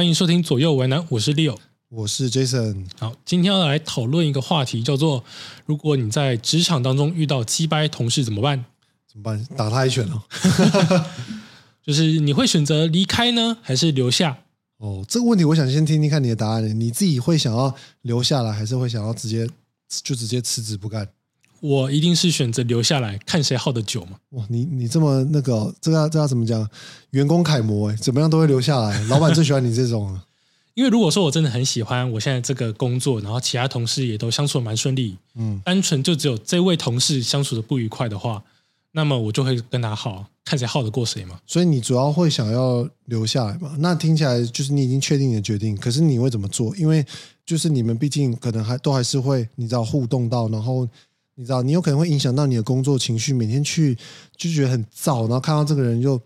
欢迎收听左右为难，我是 Leo。我是 Jason。好，今天要来讨论一个话题，叫做如果你在职场当中遇到鸡掰同事怎么办？怎么办？打他一拳哦。就是你会选择离开呢，还是留下？哦，这个问题我想先听听看你的答案。你自己会想要留下来，还是会想要直接就直接辞职不干？我一定是选择留下来，看谁耗得久嘛。哇，你你这么那个，这要这要怎么讲？员工楷模哎，怎么样都会留下来。老板最喜欢你这种。因为如果说我真的很喜欢我现在这个工作，然后其他同事也都相处的蛮顺利，嗯，单纯就只有这位同事相处的不愉快的话，那么我就会跟他耗，看谁耗得过谁嘛。所以你主要会想要留下来嘛？那听起来就是你已经确定你的决定，可是你会怎么做？因为就是你们毕竟可能还都还是会，你知道互动到，然后。你知道，你有可能会影响到你的工作情绪，每天去就觉得很燥，然后看到这个人就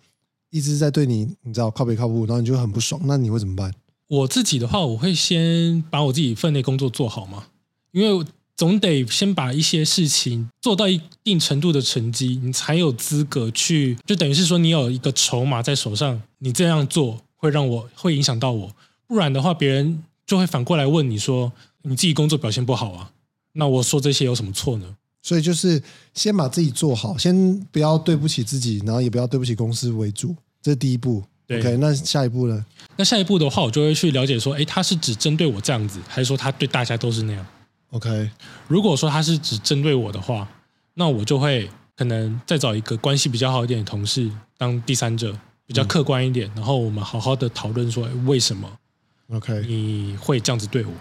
一直在对你，你知道靠北靠不，然后你就很不爽。那你会怎么办？我自己的话，我会先把我自己分内工作做好嘛，因为总得先把一些事情做到一定程度的成绩，你才有资格去，就等于是说你有一个筹码在手上，你这样做会让我会影响到我，不然的话，别人就会反过来问你说你自己工作表现不好啊，那我说这些有什么错呢？所以就是先把自己做好，先不要对不起自己，然后也不要对不起公司为主，这是第一步。OK，那下一步呢？那下一步的话，我就会去了解说，哎，他是只针对我这样子，还是说他对大家都是那样？OK，如果说他是只针对我的话，那我就会可能再找一个关系比较好一点的同事当第三者，比较客观一点，然后我们好好的讨论说，为什么？OK，你会这样子对我？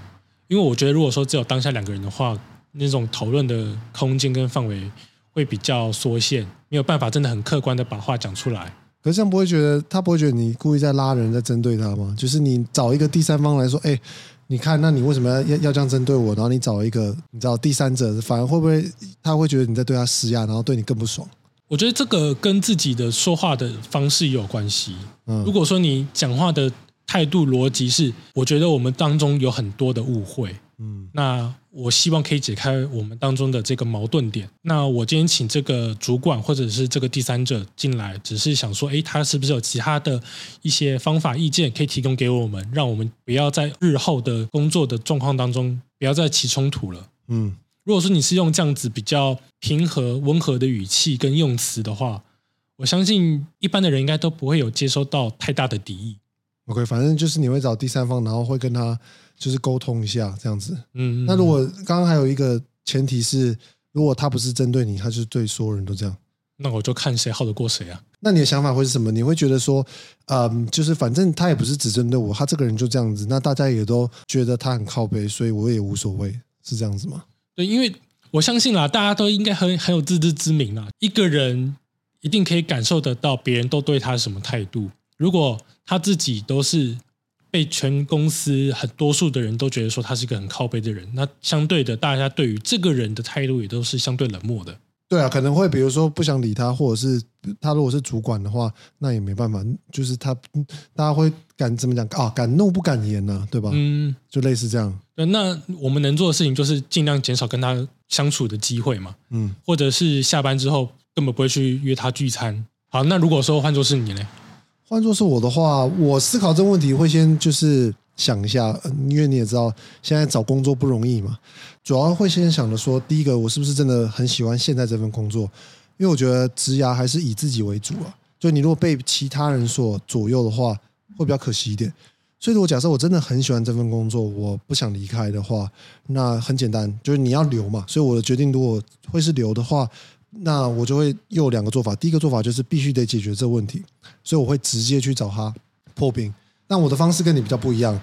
因为我觉得，如果说只有当下两个人的话。那种讨论的空间跟范围会比较缩限，没有办法真的很客观的把话讲出来。可是这样不会觉得他不会觉得你故意在拉人，在针对他吗？就是你找一个第三方来说，哎，你看，那你为什么要要要这样针对我？然后你找一个你知道第三者，反而会不会他会觉得你在对他施压，然后对你更不爽？我觉得这个跟自己的说话的方式有关系。嗯，如果说你讲话的态度逻辑是，我觉得我们当中有很多的误会。嗯，那我希望可以解开我们当中的这个矛盾点。那我今天请这个主管或者是这个第三者进来，只是想说，哎，他是不是有其他的一些方法意见可以提供给我们，让我们不要在日后的工作的状况当中不要再起冲突了。嗯，如果说你是用这样子比较平和温和的语气跟用词的话，我相信一般的人应该都不会有接收到太大的敌意。OK，反正就是你会找第三方，然后会跟他。就是沟通一下这样子，嗯，那如果刚刚还有一个前提是，如果他不是针对你，他就是对所有人都这样，那我就看谁耗得过谁啊？那你的想法会是什么？你会觉得说，嗯，就是反正他也不是只针对我，他这个人就这样子，那大家也都觉得他很靠背，所以我也无所谓，是这样子吗？对，因为我相信啦，大家都应该很很有自知之明啦。一个人一定可以感受得到别人都对他什么态度，如果他自己都是。被全公司很多数的人都觉得说他是一个很靠背的人，那相对的，大家对于这个人的态度也都是相对冷漠的。对啊，可能会比如说不想理他，或者是他如果是主管的话，那也没办法，就是他大家会敢怎么讲啊？敢怒不敢言呢，对吧？嗯，就类似这样。那我们能做的事情就是尽量减少跟他相处的机会嘛。嗯，或者是下班之后根本不会去约他聚餐。好，那如果说换作是你呢？换作是我的话，我思考这个问题会先就是想一下，因为你也知道现在找工作不容易嘛，主要会先想着说，第一个我是不是真的很喜欢现在这份工作？因为我觉得职涯还是以自己为主啊。就你如果被其他人所左右的话，会比较可惜一点。所以，如果假设我真的很喜欢这份工作，我不想离开的话，那很简单，就是你要留嘛。所以我的决定如果会是留的话。那我就会有两个做法，第一个做法就是必须得解决这个问题，所以我会直接去找他破冰。但我的方式跟你比较不一样，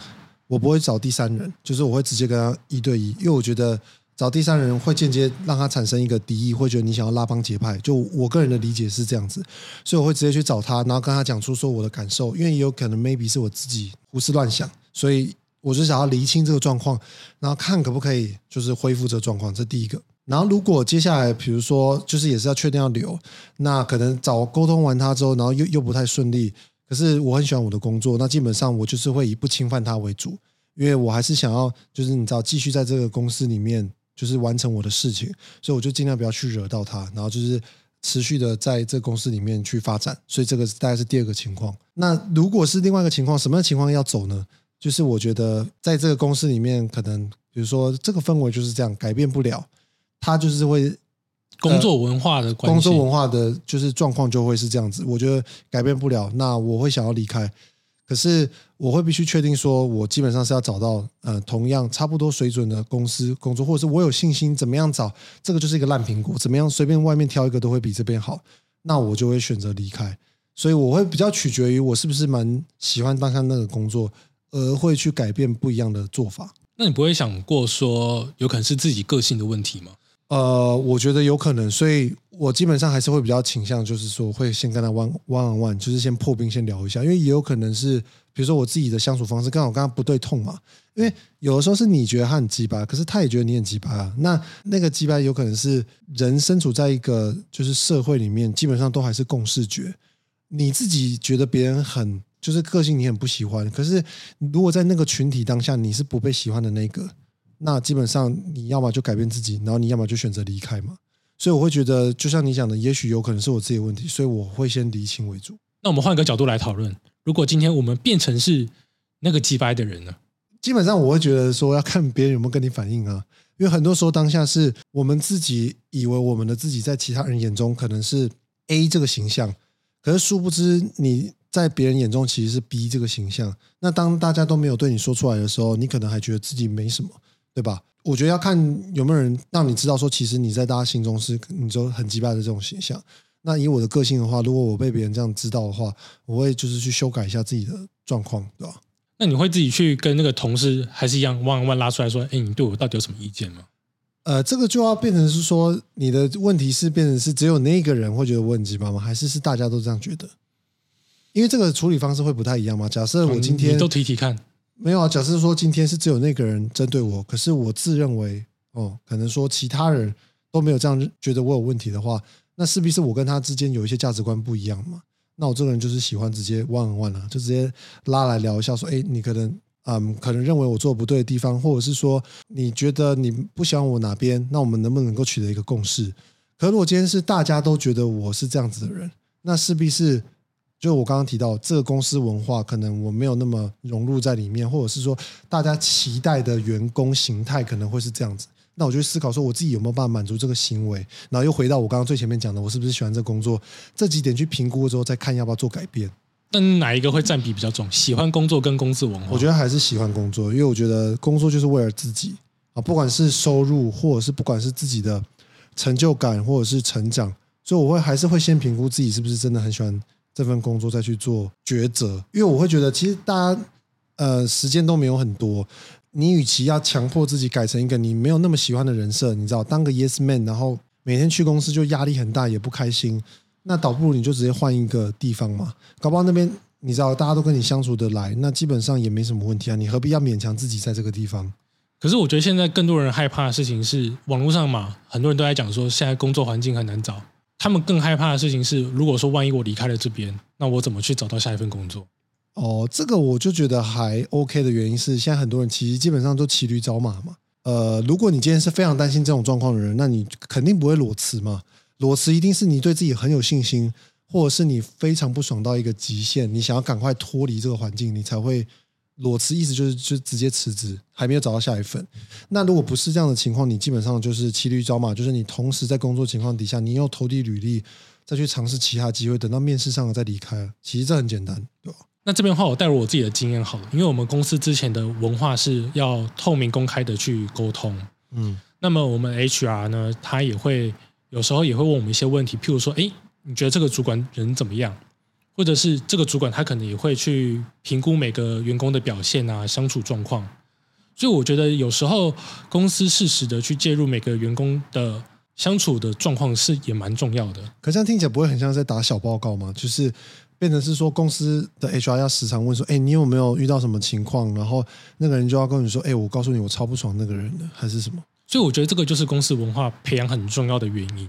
我不会找第三人，就是我会直接跟他一对一，因为我觉得找第三人会间接让他产生一个敌意，会觉得你想要拉帮结派。就我个人的理解是这样子，所以我会直接去找他，然后跟他讲出说我的感受，因为也有可能 maybe 是我自己胡思乱想，所以我就想要厘清这个状况，然后看可不可以就是恢复这个状况，这第一个。然后，如果接下来，比如说，就是也是要确定要留，那可能找沟通完他之后，然后又又不太顺利。可是我很喜欢我的工作，那基本上我就是会以不侵犯他为主，因为我还是想要，就是你知道，继续在这个公司里面，就是完成我的事情，所以我就尽量不要去惹到他，然后就是持续的在这公司里面去发展，所以这个大概是第二个情况。那如果是另外一个情况，什么样的情况要走呢？就是我觉得在这个公司里面，可能比如说这个氛围就是这样，改变不了，他就是会工作文化的工作文化的就是状况就会是这样子，我觉得改变不了，那我会想要离开。可是我会必须确定说，我基本上是要找到呃同样差不多水准的公司工作，或者是我有信心怎么样找这个就是一个烂苹果，怎么样随便外面挑一个都会比这边好，那我就会选择离开。所以我会比较取决于我是不是蛮喜欢当下那个工作，而会去改变不一样的做法。那你不会想过说有可能是自己个性的问题吗？呃，我觉得有可能，所以我基本上还是会比较倾向，就是说会先跟他 one one on one，就是先破冰，先聊一下，因为也有可能是，比如说我自己的相处方式刚好跟他不对痛嘛，因为有的时候是你觉得他很鸡巴，可是他也觉得你很鸡巴啊，那那个鸡巴有可能是人身处在一个就是社会里面，基本上都还是共视觉，你自己觉得别人很就是个性你很不喜欢，可是如果在那个群体当下你是不被喜欢的那个。那基本上你要么就改变自己，然后你要么就选择离开嘛。所以我会觉得，就像你讲的，也许有可能是我自己的问题，所以我会先离清为主。那我们换个角度来讨论，如果今天我们变成是那个击败的人呢？基本上我会觉得说，要看别人有没有跟你反应啊。因为很多时候当下是我们自己以为我们的自己在其他人眼中可能是 A 这个形象，可是殊不知你在别人眼中其实是 B 这个形象。那当大家都没有对你说出来的时候，你可能还觉得自己没什么。对吧？我觉得要看有没有人让你知道说，其实你在大家心中是你就很击败的这种形象。那以我的个性的话，如果我被别人这样知道的话，我会就是去修改一下自己的状况，对吧？那你会自己去跟那个同事还是一样弯弯拉出来说，哎，你对我到底有什么意见吗？呃，这个就要变成是说，你的问题是变成是只有那个人会觉得我很鸡巴吗？还是是大家都这样觉得？因为这个处理方式会不太一样嘛。假设我今天都提提看。没有啊，假设说今天是只有那个人针对我，可是我自认为哦，可能说其他人都没有这样觉得我有问题的话，那势必是我跟他之间有一些价值观不一样嘛。那我这个人就是喜欢直接 one on one 啊，就直接拉来聊一下，说哎，你可能嗯，可能认为我做不对的地方，或者是说你觉得你不喜欢我哪边，那我们能不能够取得一个共识？可如果今天是大家都觉得我是这样子的人，那势必是。就我刚刚提到，这个公司文化可能我没有那么融入在里面，或者是说大家期待的员工形态可能会是这样子。那我就思考说，我自己有没有办法满足这个行为？然后又回到我刚刚最前面讲的，我是不是喜欢这工作？这几点去评估之后，再看要不要做改变。那哪一个会占比比较重？喜欢工作跟公司文化？我觉得还是喜欢工作，因为我觉得工作就是为了自己啊，不管是收入，或者是不管是自己的成就感，或者是成长，所以我会还是会先评估自己是不是真的很喜欢。这份工作再去做抉择，因为我会觉得，其实大家呃时间都没有很多，你与其要强迫自己改成一个你没有那么喜欢的人设，你知道，当个 yes man，然后每天去公司就压力很大，也不开心，那倒不如你就直接换一个地方嘛，搞不好那边你知道大家都跟你相处得来，那基本上也没什么问题啊，你何必要勉强自己在这个地方？可是我觉得现在更多人害怕的事情是网络上嘛，很多人都在讲说现在工作环境很难找。他们更害怕的事情是，如果说万一我离开了这边，那我怎么去找到下一份工作？哦，这个我就觉得还 OK 的原因是，现在很多人其实基本上都骑驴找马嘛。呃，如果你今天是非常担心这种状况的人，那你肯定不会裸辞嘛。裸辞一定是你对自己很有信心，或者是你非常不爽到一个极限，你想要赶快脱离这个环境，你才会。裸辞意思就是就直接辞职，还没有找到下一份。那如果不是这样的情况，你基本上就是骑驴找马，就是你同时在工作情况底下，你又投递履历，再去尝试其他机会，等到面试上了再离开。其实这很简单，对吧？那这边的话，我带入我自己的经验好了，因为我们公司之前的文化是要透明公开的去沟通。嗯，那么我们 HR 呢，他也会有时候也会问我们一些问题，譬如说，哎，你觉得这个主管人怎么样？或者是这个主管他可能也会去评估每个员工的表现啊、相处状况，所以我觉得有时候公司适时的去介入每个员工的相处的状况是也蛮重要的。可这样听起来不会很像在打小报告吗？就是变成是说公司的 HR 要时常问说：“哎，你有没有遇到什么情况？”然后那个人就要跟你说：“哎，我告诉你，我超不爽那个人的，还是什么？”所以我觉得这个就是公司文化培养很重要的原因。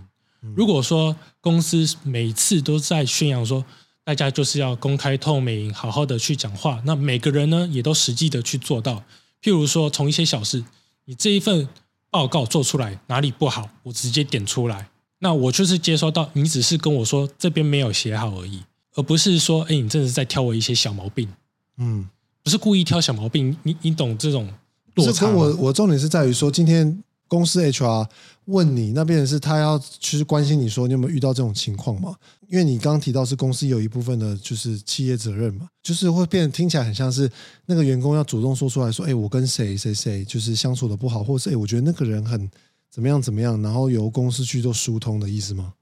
如果说公司每次都在宣扬说，大家就是要公开透明，好好的去讲话。那每个人呢，也都实际的去做到。譬如说，从一些小事，你这一份报告做出来哪里不好，我直接点出来。那我就是接收到你只是跟我说这边没有写好而已，而不是说哎，你真的是在挑我一些小毛病。嗯，不是故意挑小毛病，你你懂这种落差我我重点是在于说，今天公司 HR 问你那边是他要其实关心你说你有没有遇到这种情况嘛？因为你刚刚提到是公司有一部分的就是企业责任嘛，就是会变得听起来很像是那个员工要主动说出来说，哎，我跟谁谁谁就是相处的不好，或是哎，我觉得那个人很。怎么样？怎么样？然后由公司去做疏通的意思吗？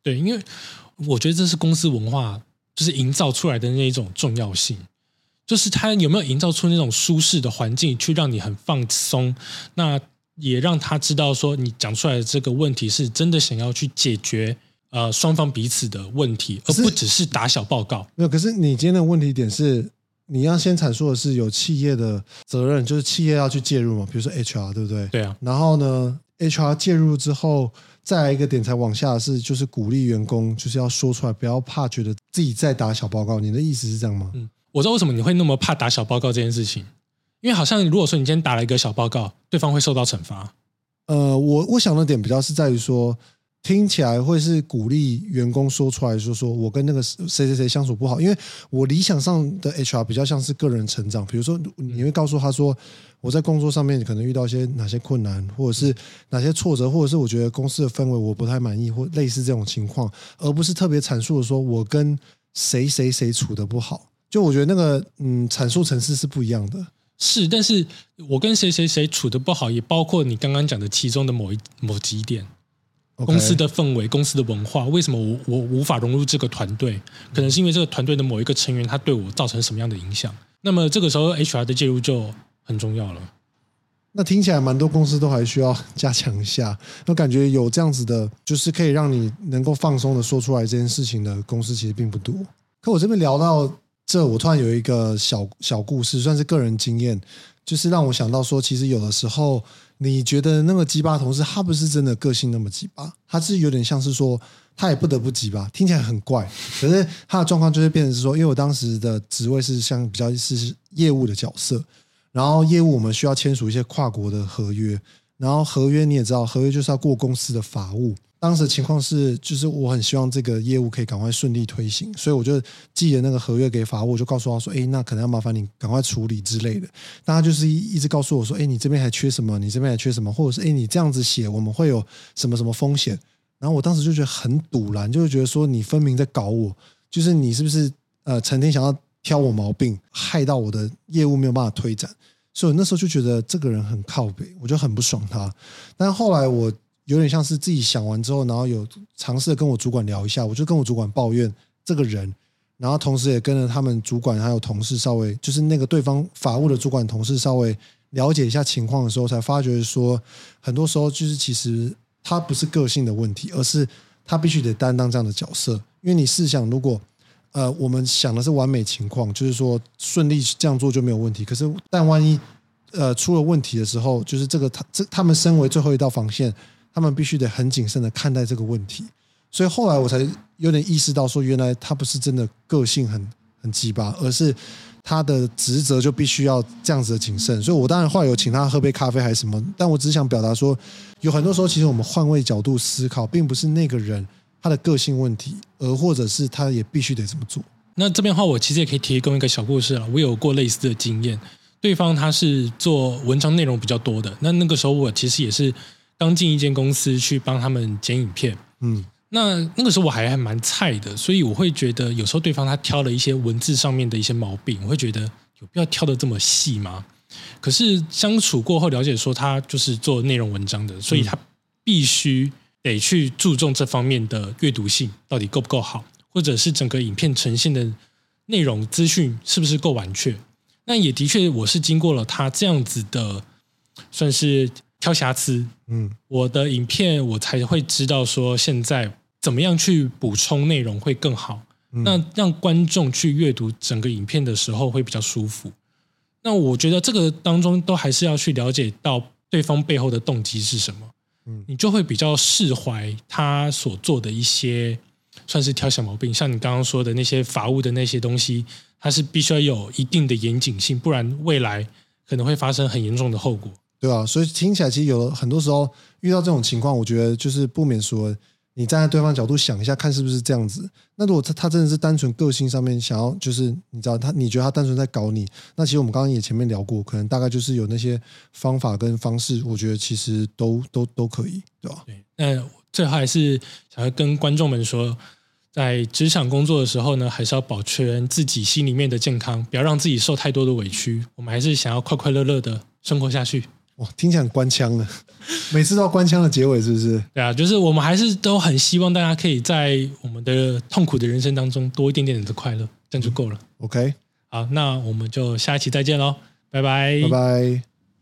对，因为我觉得这是公司文化，就是营造出来的那一种重要性，就是他有没有营造出那种舒适的环境，去让你很放松，那也让他知道说你讲出来的这个问题是真的想要去解决呃双方彼此的问题，而不只是打小报告。没有，可是你今天的问题点是，你要先阐述的是有企业的责任，就是企业要去介入嘛，比如说 HR，对不对？对啊。然后呢？HR 介入之后，再来一个点才往下是，就是鼓励员工，就是要说出来，不要怕觉得自己在打小报告。你的意思是这样吗？嗯，我知道为什么你会那么怕打小报告这件事情，因为好像如果说你今天打了一个小报告，对方会受到惩罚。呃，我我想的点比较是在于说。听起来会是鼓励员工说出来，说说我跟那个谁谁谁相处不好，因为我理想上的 HR 比较像是个人成长。比如说，你会告诉他说，我在工作上面可能遇到一些哪些困难，或者是哪些挫折，或者是我觉得公司的氛围我不太满意，或类似这种情况，而不是特别阐述的说我跟谁谁谁处的不好。就我觉得那个嗯，阐述层次是不一样的。是，但是我跟谁谁谁处的不好，也包括你刚刚讲的其中的某一某几点。公司的氛围，公司的文化，为什么我我无法融入这个团队？可能是因为这个团队的某一个成员，他对我造成什么样的影响？那么这个时候，HR 的介入就很重要了。那听起来蛮多公司都还需要 加强一下。那感觉有这样子的，就是可以让你能够放松的说出来这件事情的公司，其实并不多。可我这边聊到这，我突然有一个小小故事，算是个人经验，就是让我想到说，其实有的时候。你觉得那个鸡巴同事，他不是真的个性那么鸡巴，他是有点像是说，他也不得不鸡巴，听起来很怪。可是他的状况就是变成是说，因为我当时的职位是像比较是业务的角色，然后业务我们需要签署一些跨国的合约，然后合约你也知道，合约就是要过公司的法务。当时情况是，就是我很希望这个业务可以赶快顺利推行，所以我就寄了那个合约给法务，就告诉他说：“哎，那可能要麻烦你赶快处理之类的。”那他就是一直告诉我说：“哎，你这边还缺什么？你这边还缺什么？或者是哎，你这样子写，我们会有什么什么风险？”然后我当时就觉得很堵然，就是觉得说你分明在搞我，就是你是不是呃成天想要挑我毛病，害到我的业务没有办法推展？所以我那时候就觉得这个人很靠北，我就很不爽他。但后来我。有点像是自己想完之后，然后有尝试跟我主管聊一下，我就跟我主管抱怨这个人，然后同时也跟着他们主管还有同事稍微，就是那个对方法务的主管同事稍微了解一下情况的时候，才发觉说，很多时候就是其实他不是个性的问题，而是他必须得担当这样的角色。因为你试想，如果呃我们想的是完美情况，就是说顺利这样做就没有问题，可是但万一呃出了问题的时候，就是这个他这他们身为最后一道防线。他们必须得很谨慎的看待这个问题，所以后来我才有点意识到，说原来他不是真的个性很很鸡巴，而是他的职责就必须要这样子的谨慎。所以我当然后来有请他喝杯咖啡还是什么，但我只想表达说，有很多时候其实我们换位角度思考，并不是那个人他的个性问题，而或者是他也必须得这么做。那这边的话，我其实也可以提供一个小故事了。我有过类似的经验，对方他是做文章内容比较多的，那那个时候我其实也是。刚进一间公司去帮他们剪影片，嗯，那那个时候我还还蛮菜的，所以我会觉得有时候对方他挑了一些文字上面的一些毛病，我会觉得有必要挑的这么细吗？可是相处过后了解说他就是做内容文章的，所以他必须得去注重这方面的阅读性到底够不够好，或者是整个影片呈现的内容资讯是不是够完全？那也的确我是经过了他这样子的，算是。挑瑕疵，嗯，我的影片我才会知道说现在怎么样去补充内容会更好，那让观众去阅读整个影片的时候会比较舒服。那我觉得这个当中都还是要去了解到对方背后的动机是什么，嗯，你就会比较释怀他所做的一些算是挑小毛病，像你刚刚说的那些法务的那些东西，它是必须要有一定的严谨性，不然未来可能会发生很严重的后果。对啊，所以听起来其实有很多时候遇到这种情况，我觉得就是不免说，你站在对方角度想一下，看是不是这样子。那如果他他真的是单纯个性上面想要，就是你知道他，你觉得他单纯在搞你，那其实我们刚刚也前面聊过，可能大概就是有那些方法跟方式，我觉得其实都都都可以，对吧？对，那最后还是想要跟观众们说，在职场工作的时候呢，还是要保全自己心里面的健康，不要让自己受太多的委屈。我们还是想要快快乐乐的生活下去。哇，听起来很官腔了，每次都要官腔的结尾，是不是？对啊，就是我们还是都很希望大家可以在我们的痛苦的人生当中多一点点的快乐，这样就够了。OK，好，那我们就下一期再见喽，拜拜，拜拜。